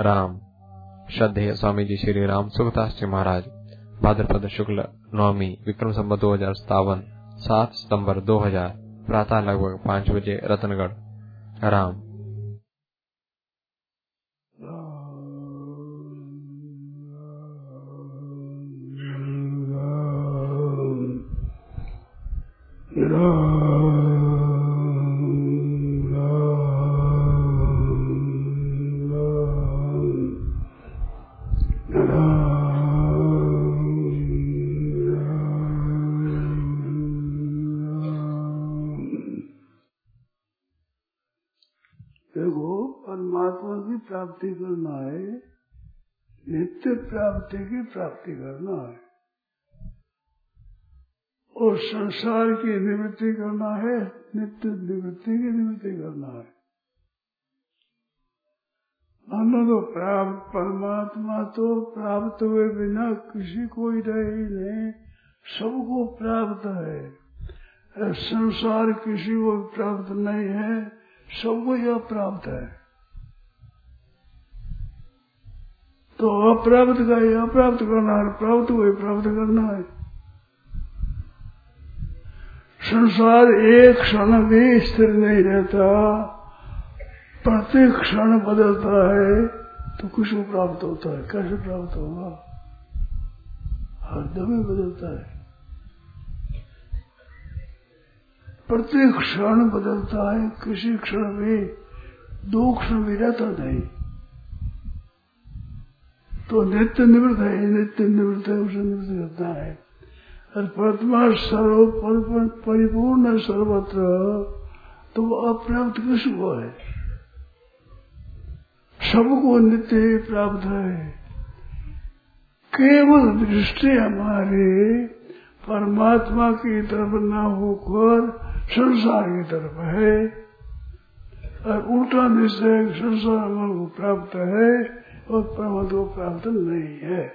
राम। श्रद्धेय स्वामी जी श्री राम सुखदास जी महाराज, भाद्रपद शुक्ल नवमी विक्रम संबत दो हज़ार सतावन सात सितंबर दो हज़ार, प्रातः लगभग पाँच बजे, रतनगढ़। राम। देखो प्राप्ति की प्राप्ति करना है। और संसार की निवृत्ति करना है, नित्य निवृत्ति की निवृत्ति करना है। मानो तो प्राप्त, परमात्मा तो प्राप्त हुए बिना किसी को ही रहे ही नहीं, सबको प्राप्त है। संसार किसी को प्राप्त नहीं है, सबको यह प्राप्त है। तो अप्राप्त का ही अप्राप्त करना है, प्राप्त हुए, प्राप्त करना है। संसार एक क्षण भी स्थिर नहीं रहता, प्रत्येक क्षण बदलता है तो कुछ को प्राप्त होता है। कैसे प्राप्त होगा? हरदम ही बदलता है। प्रत्येक क्षण बदलता है, किसी क्षण में दो क्षण भी रहता नहीं। तो नित्य निवृत्त है, नित्य निवृत्त है, उसे निवृत्त करता है। और परमात्मा सर्व परिपूर्ण है सर्वत्र तो वो अप्राप्त किसको है? सबको नित्य प्राप्त है। केवल दृष्टि हमारे परमात्मा की तरफ़ न होकर संसार की तरफ़ है। और उल्टा निश्चय संसार हमारे को प्राप्त है। और परमात्मा प्राप्त नहीं है।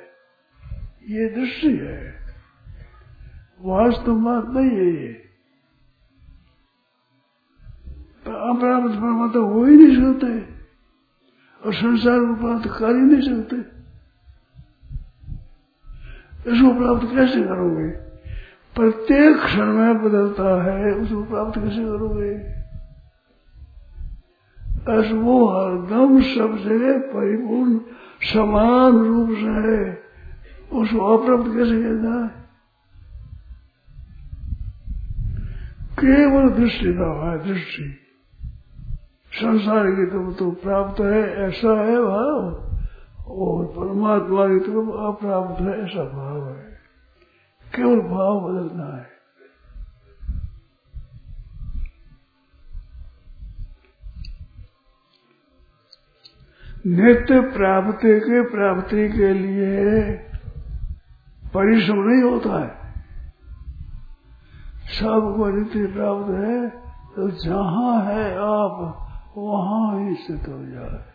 ये दृष्टि है। वास्तव बात नहीं है ये। अप्राप्त परमात्मा हो ही नहीं सकते। और संसार को प्राप्त कर ही नहीं सकते। इसको प्राप्त कैसे करोगे? प्रत्येक क्षण में बदलता है, उसको प्राप्त कैसे करोगे? बस वो हरदम सब जगह परिपूर्ण, समान रूप से है। उसको अप्राप्त कैसे कहता है? केवल दृष्टि का है, दृष्टि। संसार की तरफ़ तो प्राप्त है, ऐसा है भाव, और परमात्मा की तरफ़ अप्राप्त है, ऐसा भाव है। केवल भाव बदलना है। नित्य प्राप्ति के प्राप्ति के लिए परिश्रम नहीं होता है। सबको नित्य प्राप्त है तो जहाँ है आप, वहाँ ही स्थित हो जाए।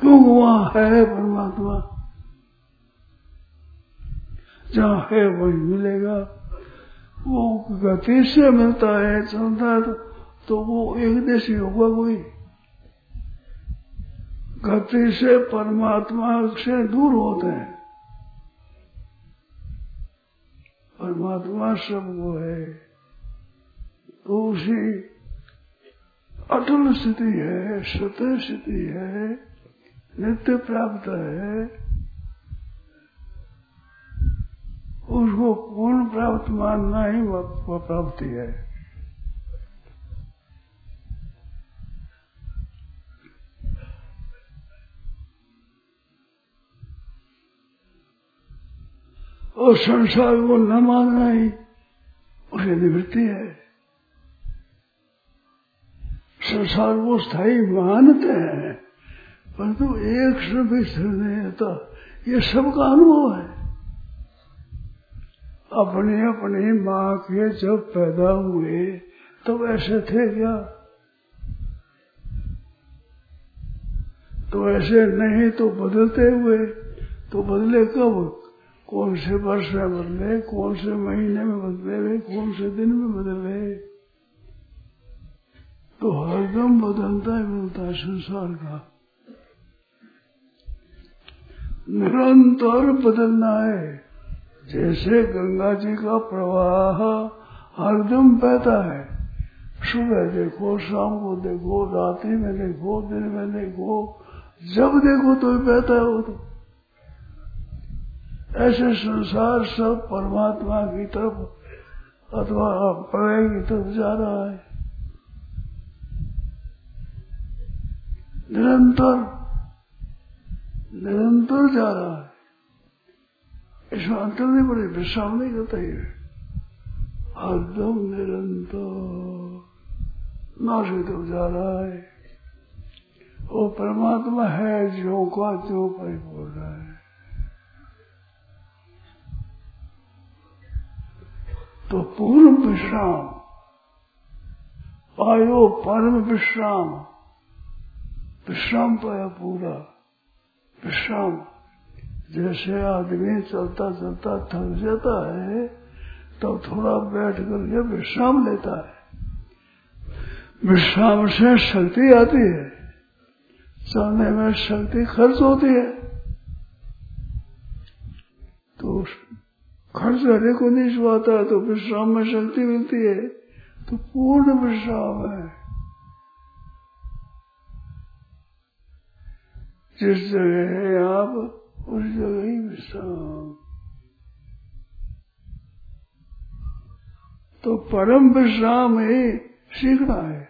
क्योंकि वहाँ है परमात्मा? जहाँ है वही मिलेगा। वो गति से मिलता है चलता है तो वो एक देशी होगा कोई गति से परमात्मा से दूर होते हैं। परमात्मा सबको है। तो उसी अटल स्थिति है, सत्य स्थिति है, नित्य प्राप्त है। उसको पूर्ण प्राप्त मानना ही वह प्राप्ति है। और संसार को न मानना ही उसे निवृत्ति है। संसार को स्थायी मानते हैं, परंतु एक भी स्थिर नहीं रहता ये सबका अनुभव है। अपने अपनी माँ के जब पैदा हुए तो ऐसे थे क्या? तो ऐसे नहीं तो बदलते हुए तो बदले कब? कौन से वर्ष में बदले, कौन से महीने में बदले हुए कौन से दिन में बदले? तो हरदम बदलता ही मिलता है संसार का। निरंतर बदलना है। जैसे गंगा जी का प्रवाह हरदम बहता है। सुबह देखो, शाम को देखो रात्रि में देखो, दिन में देखो, जब देखो तो बहता है वो तो। ऐसे संसार सब परमात्मा की तरफ़ अथवा प्रलय की तरफ़ जा रहा है। निरंतर निरंतर जा रहा है। इसमें अंतर नहीं पड़े, विश्राम नहीं करता ही हरदम निरंतर नाश तरफ़ जा रहा है। वो परमात्मा है जो का जो परिपूर्ण है तो पूर्ण विश्राम पायो परम विश्राम विश्राम पाया पूरा, विश्राम। जैसे आदमी चलता चलता थक जाता है तो थोड़ा बैठ करके विश्राम लेता है। विश्राम से शक्ति आती है। चलने में शक्ति खर्च होती है। तो खर्च करने को नहीं सुहाता है तो विश्राम में शक्ति मिलती है। तो पूर्ण विश्राम है। जिस जगह है आप उस जगह ही विश्राम तो परम विश्राम ही सीखना है।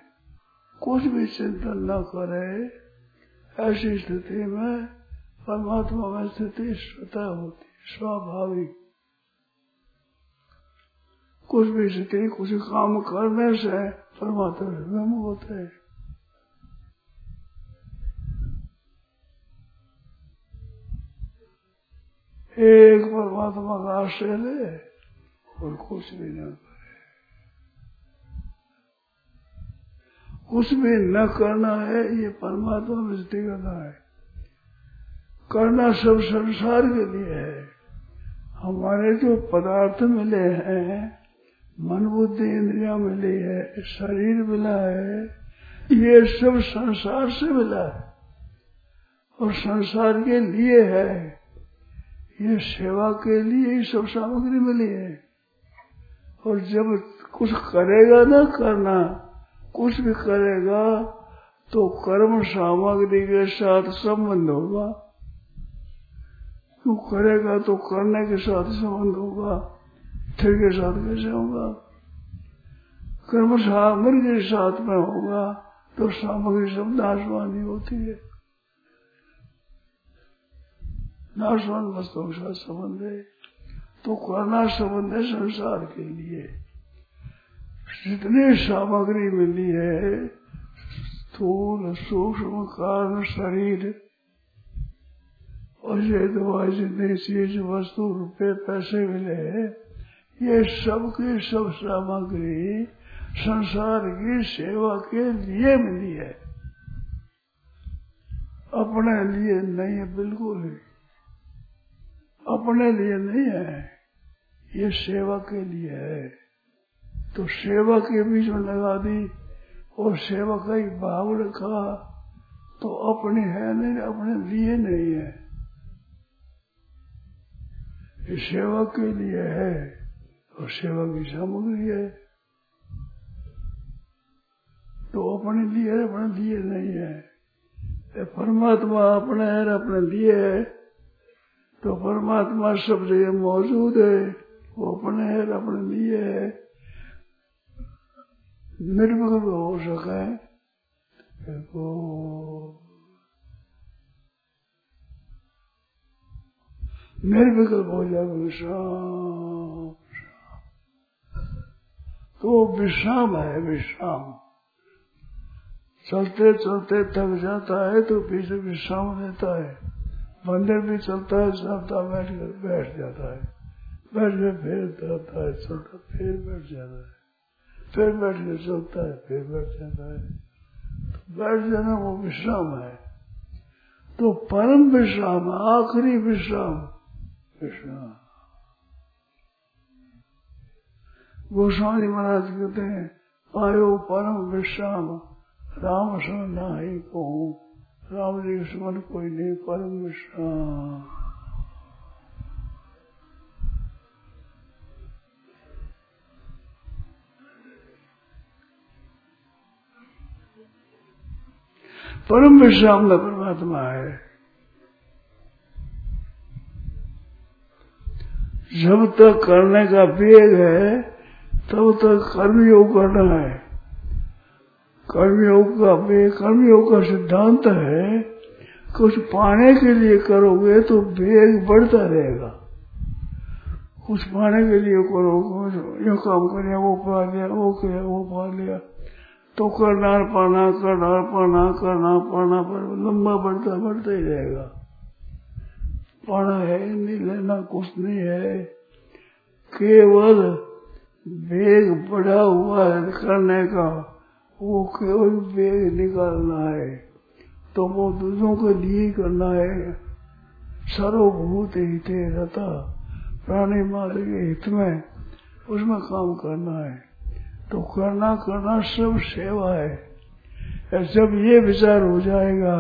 कुछ भी चिंतन न करे, ऐसी स्थिति में परमात्मा में स्थिति स्वतः होती, स्वाभाविक। कुछ भी स्थिति, कुछ काम करने से परमात्मा होते हैं। एक परमात्मा का आश्रय ले और कुछ भी न करे। कुछ भी न करना है, ये परमात्मा में करना है। करना सब संसार के लिए है। हमारे जो पदार्थ मिले हैं, मन बुद्धि इंद्रिया मिली है, शरीर मिला है, ये सब संसार से मिला है। और संसार के लिए है। ये सेवा के लिए ही सब सामग्री मिली है। और जब कुछ करेगा ना करना, कुछ भी करेगा तो कर्म सामग्री के साथ संबंध होगा। क्यों करेगा तो करने के साथ संबंध होगा फिर के साथ कैसे होगा? कर्म सामग्री के साथ में होगा तो सामग्री सब नाशवानी होती है। नाशवान वस्तुओं के साथ संबंध। है तो करना संबंध है संसार के लिए। जितनी सामग्री मिली है, स्थूल, सूक्ष्म, कारण, शरीर, और ये दवाई जितनी चीज़, वस्तु रुपए पैसे मिले ये सब की सब सामग्री संसार की सेवा के लिए मिली है। अपने लिए नहीं है बिल्कुल ही अपने लिए नहीं है, ये सेवा के लिए है। तो सेवा के बीच में लगा दी और सेवा का ही भाव रखा तो अपने है नहीं, अपने लिए नहीं है। ये सेवा के लिए है और सेवा की सामग्री है। तो अपने लिए अपने लिए नहीं है। परमात्मा अपने है अपने लिए है। तो परमात्मा सब जगह मौजूद है, वो अपने है अपने लिए है। निर्विकल्प हो सके। तो निर्विकल्प हो जाए विश्राम। तो विश्राम है, विश्राम। चलते चलते थक जाता है तो पीछे विश्राम देता है। मंदिर भी चलता है चलता बैठ कर बैठ जाता है। बैठ कर फिर चलता है चलता फिर बैठ जाता है। फिर बैठ कर चलता है, फिर बैठ जाता है। तो बैठ जाना वो विश्राम है। तो परम विश्राम, आखिरी विश्राम। विश्राम। गोस्वामी महाराज कहते हैं पायो परम विश्राम, राम सम ही कहूँ राम जी सुमन कोई नहीं परम विश्राम परम विश्राम का परमात्मा है। जब तक करने का वेग है, तब तक कर्मयोग करना है। कर्मयोग का वेग कर्मयोग का सिद्धांत है कुछ पाने के लिए करोगे तो वेग बढ़ता रहेगा। कुछ पाने के लिए करो कुछ यो काम कर, वो पा लिया, वो किया, वो पा लिया। तो करना, पाना करना पाना करना, पाना, पर लंबा बढ़ता बढ़ता ही रहेगा। पाना है, नहीं लेना कुछ नहीं है। केवल वेग बढ़ा हुआ है करने का। वो केवल वेग निकालना है तो वो दूसरों के लिए करना है। सर्वभूत हित रहता प्राणी माल के हित में उसमें काम करना है। तो करना करना सब सेवा है। जब ये विचार हो जाएगा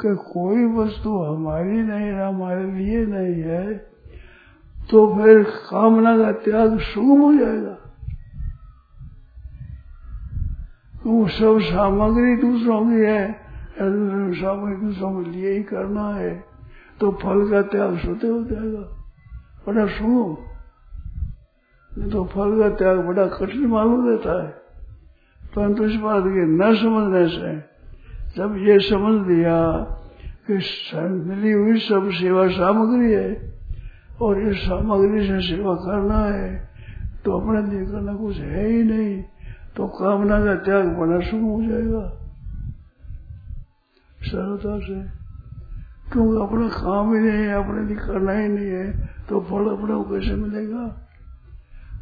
कि कोई वस्तु हमारी नहीं है हमारे लिए नहीं है तो फिर कामना का त्याग सुगम हो जाएगा। वो सब सामग्री दूसरों की है सामग्री दूसरों के लिए ही करना है। तो फल का त्याग सोते हो जाएगा। बड़ा सुगम तो फल का त्याग बड़ा कठिन मालूम रहता है। परंतु इस बात के न समझने से, जब ये समझ लिया कि मिली हुई सब सेवा सामग्री है, और इस सामग्री से सेवा करना है तो अपने लिए करना कुछ है ही नहीं। तो कामना का त्याग बड़ा शुरू हो जाएगा। सरलता से। क्योंकि अपना काम ही नहीं है, अपने लिए करना ही नहीं है तो फल अपना कैसे मिलेगा?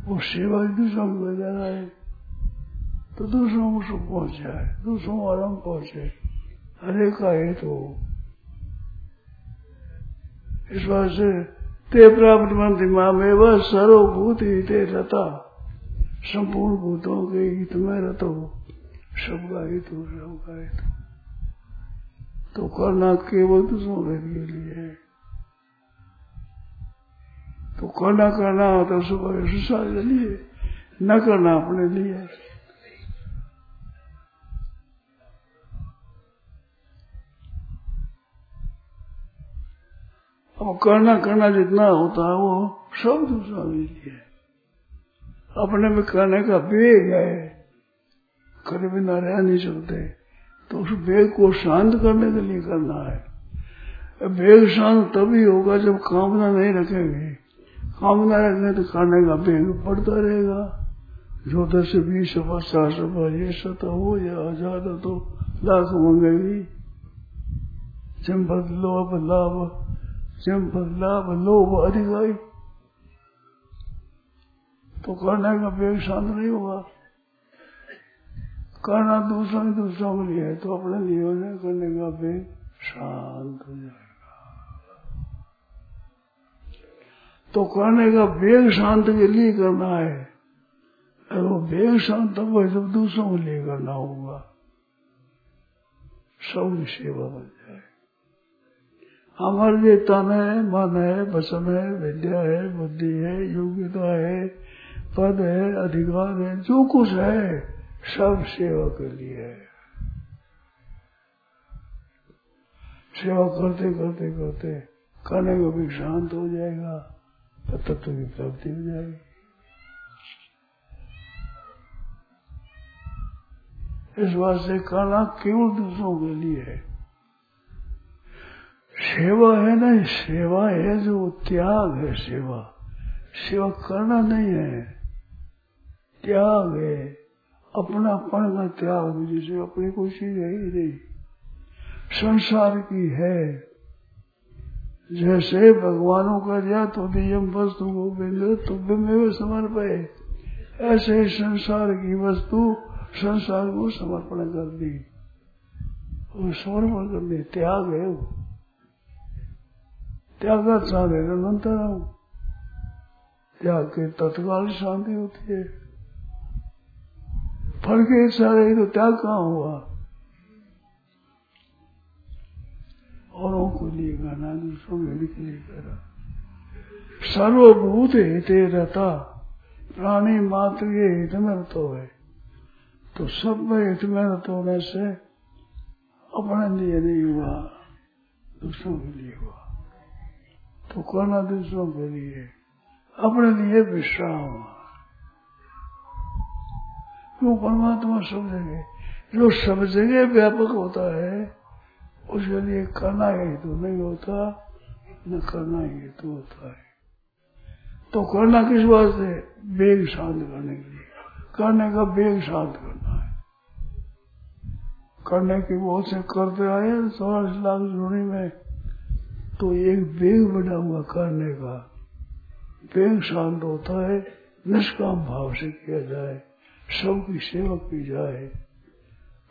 वो सेवा दूसरों को दे रहा है। तो दूसरों को सुख पहुँच जाए दूसरों को आराम पहुँचे हरे का हेतु इस बात से ते प्राप्त मंत्री माँ में वह सर्वभूत हित रहता संपूर्ण भूतों के हित में रहता सबका हित हो सबका हित तो करना केवल दूसरों के लिए है। तो करना करना हो तो सुबह सुसार के लिए, न करना अपने लिए। करना करना जितना होता है, वो सब दूसरा के लिए अपने में करने का वेग है। करे बिना रह नहीं सकते। तो उस वेग को शांत करने के लिए करना है। वेग शांत तभी होगा जब कामना नहीं रखेंगे। कामना रखने तो खाने का वेग बढ़ता रहेगा। जो दस बीस पचास ये सत हो या हज़ार तो लाख मंगेगी चंपक लोभ, लाभ चंपक लाभ, लोभ अधिकारी तो करने का वेग शांत नहीं होगा करना दूसरा दूसरों के लिए है तो अपने लिए करने का वेग शांत हो जाएगा तो करने का वेग शांत के लिए करना है। वो वेग शांत हो जब दूसरों के लिए करना होगा। सब सेवा बन जाए। हमारे लिए तन है, मन है वचन है, विद्या है, बुद्धि है, योग्यता है पद है, अधिकार है, जो कुछ है, सब सेवा के लिए है। सेवा करते करते करते करने को भी शांत हो जाएगा तो तत्व की प्राप्ति हो जाएगी। इस बात से केवल दूसरों के लिए है। सेवा है ना सेवा है जो त्याग है, सेवा। सेवा करना नहीं है। त्याग है। अपनापन का त्याग जिसे अपनी कोई चीज़ है ही नहीं संसार की है। जैसे भगवानों का दिया तो दियम वस्तु को बिंदु तो बिम्ब समर्पय ऐसे संसार की वस्तु संसार को समर्पण कर दी। वो समर्पण कर दी। त्याग है वो। त्याग साधे निरंतर त्याग के तत्काल शांति होती है। फल के हिस्सा रहे तो त्याग कहाँ हुआ? औरों को लिए गाना दूसरों के लिए करा सर्वभूत हिते रहता प्राणी मात्र ये हित में रतो है। तो सब में हित में रत होने से अपने लिए नहीं हुआ, दूसरों के लिए हुआ। तो कहना दूसरों के लिए? अपने लिए विश्राम। हुआ क्यों परमात्मा सब जगह जो सब जगह व्यापक होता है। उसके लिए करना ही तो नहीं होता, न करना ही तो होता है। तो करना किस वास्ते? वेग शांत करने के लिए। करने का वेग शांत करना है। करने के बहुत से करते आए, सोलह लाख जोड़ी में तो एक वेग बना हुआ करने का। वेग शांत होता है, निष्काम भाव से किया जाए। सबकी सेवा की जाए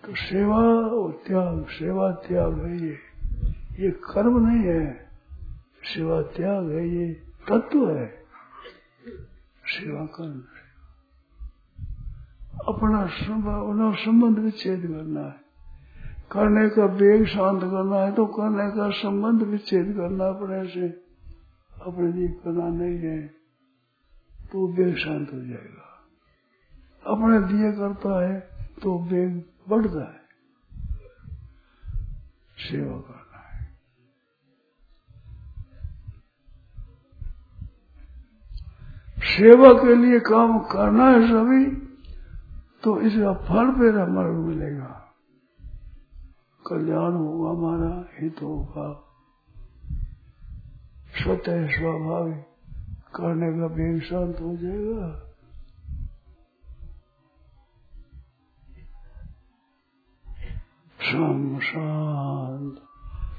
तो सेवा और त्याग, सेवा त्याग है ये। ये कर्म नहीं है, सेवा त्याग है ये तत्व है। सेवा कर्म अपना संबंध विच्छेद करना है। करने का वेग शांत करना है तो करने का संबंध विच्छेद करना अपने से अपने लिए करना नहीं है तो वेग शांत हो जाएगा। अपने लिए करता है तो वेग बढ़ता है सेवा करना है। सेवा के लिए काम करना है सभी तो इसका फल फिर हमारे मिलेगा। कल्याण होगा हमारा हित होगा। स्वतः स्वाभाविक करने का वेग शांत हो जाएगा। सम शांत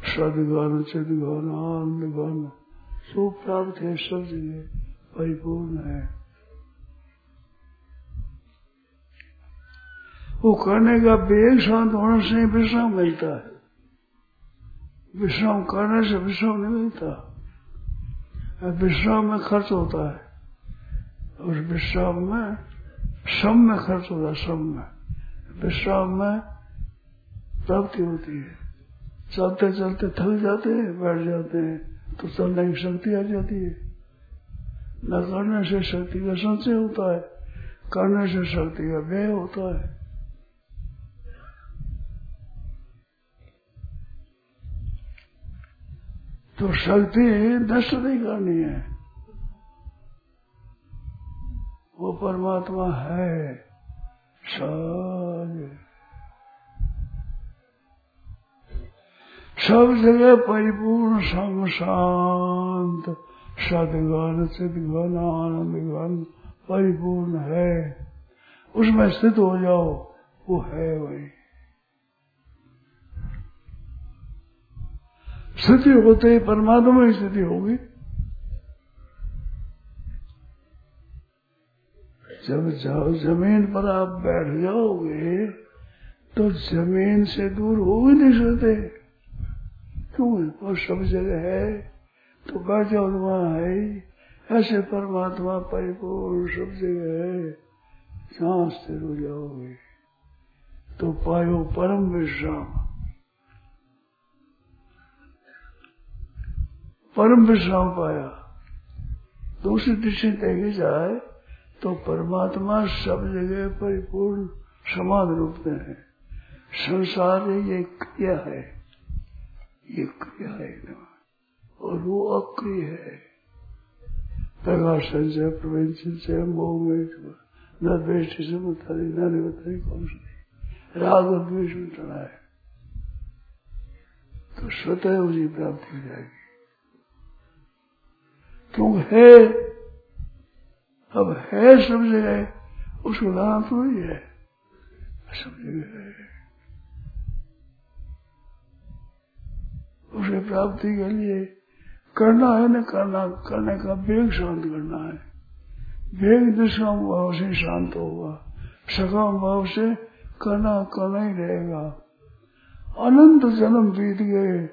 सदगन चिदगन आनंदगन सुप्राप्त है सब जगह परिपूर्ण है वो करने का वेग शांत होने से विश्राम मिलता है। विश्राम करने से विश्राम नहीं मिलता। विश्राम में खर्च होता है। और विश्राम में श्रम में खर्च होता है श्रम में। विश्राम में प्राप्ति होती है। चलते चलते थक जाते हैं, बैठ जाते हैं तो चलने की शक्ति आ जाती है। न करने से शक्ति का संचय होता है, करने से शक्ति का व्यय होता है। तो शक्ति नष्ट नहीं करनी है। वो परमात्मा है। सहज सब जगह परिपूर्ण सम शांत सदगन चिदगन आनंद गन परिपूर्ण है। उसमें स्थित हो जाओ, वो है वही। स्थिति होते ही परमात्मा की स्थिति होगी। जब जाओ ज़मीन पर आप बैठ जाओगे तो ज़मीन से दूर हो ही नहीं सकते। क्यों वो सब जगह है? तो बैठ तो वहाँ है, ऐसे परमात्मा परिपूर्ण सब जगह है। जहाँ स्थिर हो जाओगे। तो पायो परम विश्राम। परम विश्राम पाया। दूसरी दृष्टि देखी जाए तो परमात्मा सब जगह परिपूर्ण समान रूप में है। संसार ये क्रिया है। ये क्रिया है और वो अक्रिय है। प्रकाश संचय प्रवेशन से, मोह में न द्वेष से बतारी न बतारी कौन सी। राग और द्वेष में चढ़ा है। तो स्वतः उसी प्राप्ति हो जाएगी। क्यों है? अब है सब जगह, उसको लाना थोड़ी है। सब जगह है। उसे प्राप्ति के लिए करना है न करना, करने का वेग शांत करना है। वेग निष्काम भाव से शांत होगा सकाम भाव से करना करना ही रहेगा। अनंत जन्म बीत गए,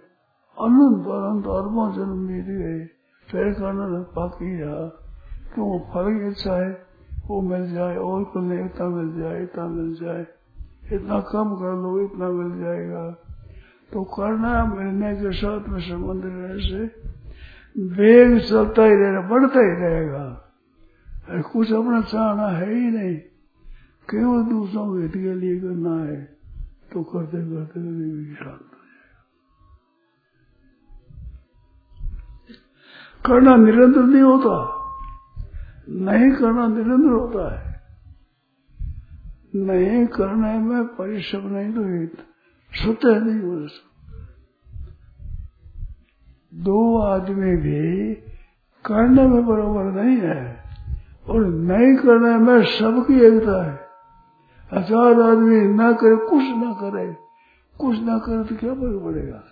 अनंत अनंत अरबों जन्म बीत गए, फिर करना बाकी रहा। क्यों? फल की इच्छा है, वो मिल जाए, और को नहीं इतना मिल जाए, इतना मिल जाए, इतना कम कर लो, इतना मिल जाएगा। तो करना मिलने के साथ में संबंध रहने से वेग चलता ही रहेगा बढ़ता ही रहेगा अरे कुछ अपना चाहना है ही नहीं केवल दूसरों के हित के लिए करना है तो करते करते भी शांत हो जाएगा करना निरंतर नहीं होता नहीं करना निरंतर होता है नहीं करने में परिश्रम नहीं तो हित स्वतः नहीं हो दो आदमी भी करने में बराबर नहीं है। और नहीं करने में सबकी एकता है। हज़ार आदमी ना करे, कुछ ना करे। कुछ ना करे तो क्या फ़र्क पड़ेगा?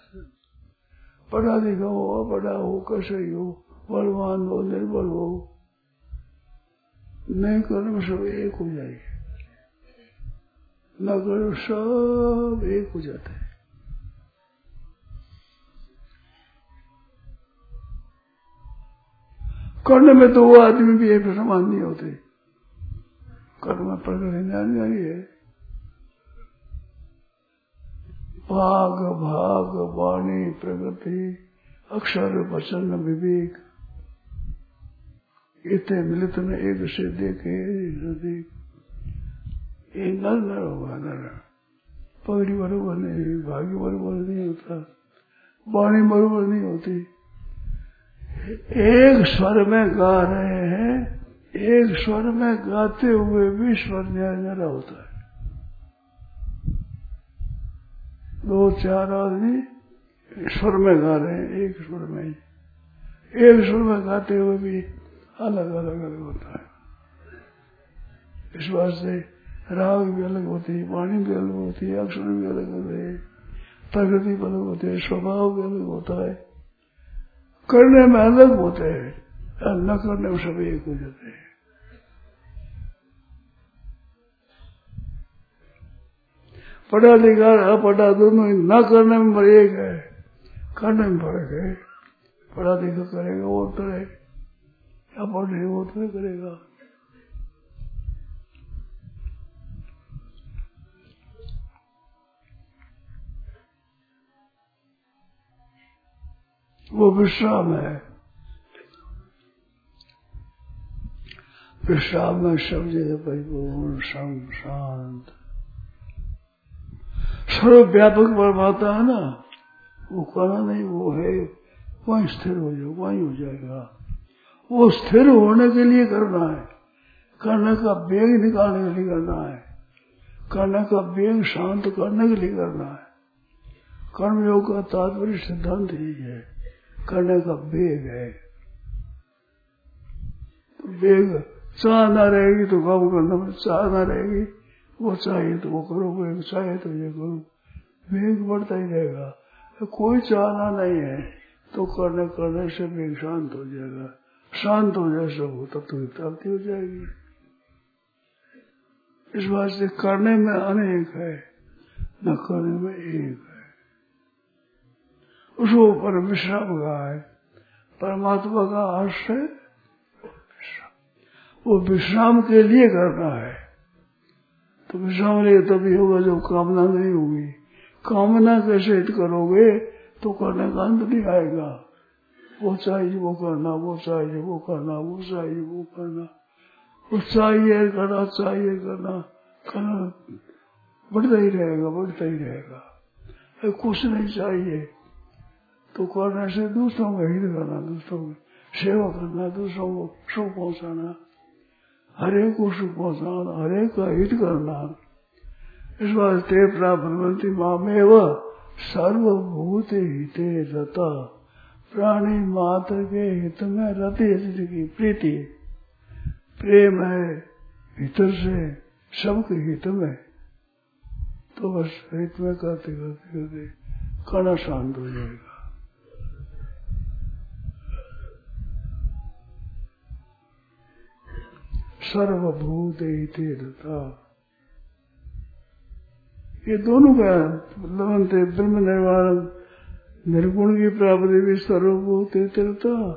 पढ़ा लिखा हो पढ़ा हो कैसे ही हो, बलवान हो, निर्बल हो, नहीं करने में सब एक हो जाएगी। न करो सब एक हो जाते हैं। करने में तो वो आदमी भी एक समान नहीं होते। कर्म प्रकट जानी है। भाग भाग, वाणी, प्रगति, अक्षर, वचन, विवेक, इतने मिलित में एक से देखे देख। नर होगा नर पगड़ी बरोबर नहीं भाग्य बरोबर नहीं होता। वाणी बरोबर नहीं होती। एक स्वर में गा रहे हैं, एक स्वर में गाते हुए भी स्वर न्यारा होता है। दो, चार आदमी स्वर में गा रहे हैं, एक स्वर में एक स्वर में गाते हुए भी अलग अलग अलग होता है। इस वास्ते राग भी अलग होती है, वाणी भी अलग होती है, अक्षर भी अलग होते हैं प्रकृति भी अलग होती है, स्वभाव भी अलग होता है। करने में अलग होते हैं न करने में सभी एक हो जाते हैं। पढ़ा लिखा अपढ़ा दोनों न करने में एक है, करने में फ़र्क है। पढ़ा लिखा करेगा, वो तरह या पढ़ वो तरह करेगा। वो विश्राम है। विश्राम में सब जगह परिपूर्ण सम शांत। सर्वव्यापक परमात्मा है ना? वो कहना नहीं, वो है, वहीं स्थिर हो जाओ, वहीं हो जाएगा। वो स्थिर होने के लिए करना है। करने का वेग निकालने के लिए करना है। करने का वेग शांत करने के लिए करना है। कर्मयोग का तात्पर्य सिद्धांत ही है। करने का वेग है। तो वेग चाह ना रहेगी तो काम करना में चाह ना रहेगी, वो चाहिए तो वो करो वेग चाहे तो ये करो। वेग बढ़ता ही रहेगा। तो कोई चाहना नहीं है तो करने करने से वेग शांत हो जाएगा। शांत हो जाए सब, तब तो प्राप्ति हो जाएगी। इस बात से करने में अनेक है, न करने में एक है। उसको पर विश्राम का है परमात्मा का आश्रय वो विश्राम। के लिए करना है। तो विश्राम लिए तभी होगा जब कामना नहीं होगी। कामना कैसे करोगे? तो करने का अंत नहीं आएगा। वो चाहिए, वो करना, वो चाहिए, वो करना, वो चाहिए, वो करना। वो चाहिए, करना चाहिए, करना करना। बढ़ता ही रहेगा, बढ़ता ही रहेगा। कुछ नहीं चाहिए। तो करने से दूसरों का हित करना दूसरों की सेवा करना दूसरों को सुख पहुंचाना हरेक को सुख पहुंचाना हरेक का हित करना इस वास्ते प्राप्त मामेव सर्वभूत हिते रता प्राणी मात्र के हित में रति की प्रीति प्रेम है भीतर से सबके हित में तो बस हित में करते करते करते कड़ा शांत हो जाएगा सर्वभूत ये दोनों का मतलब ब्रह्म निर्वाण निर्गुण की प्राप्ति भी सर्वभूत तीर्थता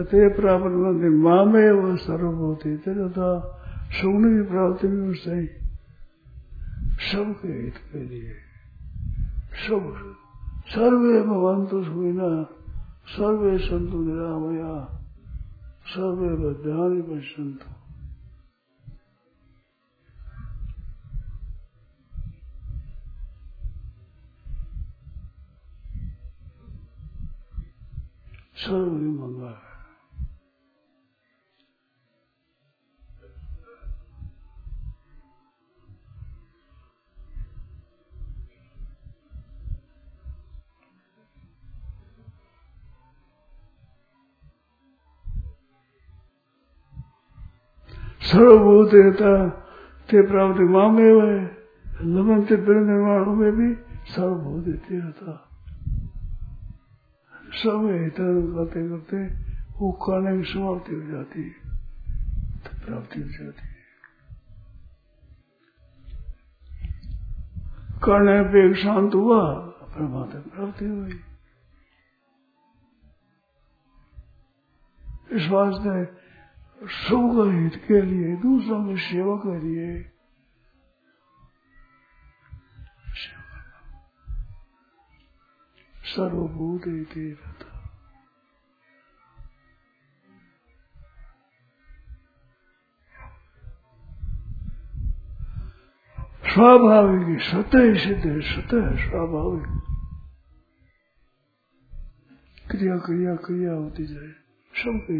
अतः प्राप्त माँ में वह सर्वभूत तीर्थता सुगुण की प्राप्ति भी उससे सबके हित के लिए। सब। सर्वे भवंतु सुविना सर्वे संतु निरामया। सर्वे भद्राणी पश्यंतु सर्व मंगल सर्वभूत रहता ते प्राप्ति मामे हुए लमनते निर्माणों में भी सर्वभूत रहता सब इधर करते करते वो करने की समाप्ति हो जाती है। तो प्राप्ति हो जाती है। करने पे एक शांत हुआ, परमात्मा प्राप्ति हुई इस वास्ते सबका हित के लिए, दूसरों की सेवा के लिए सर्वभूत रहता स्वाभाविक स्वतः सिद्ध है स्वतः स्वाभाविक। क्रिया क्रिया क्रिया होती जाए सबके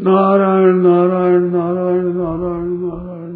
Narar, narar, narar, narar, narar.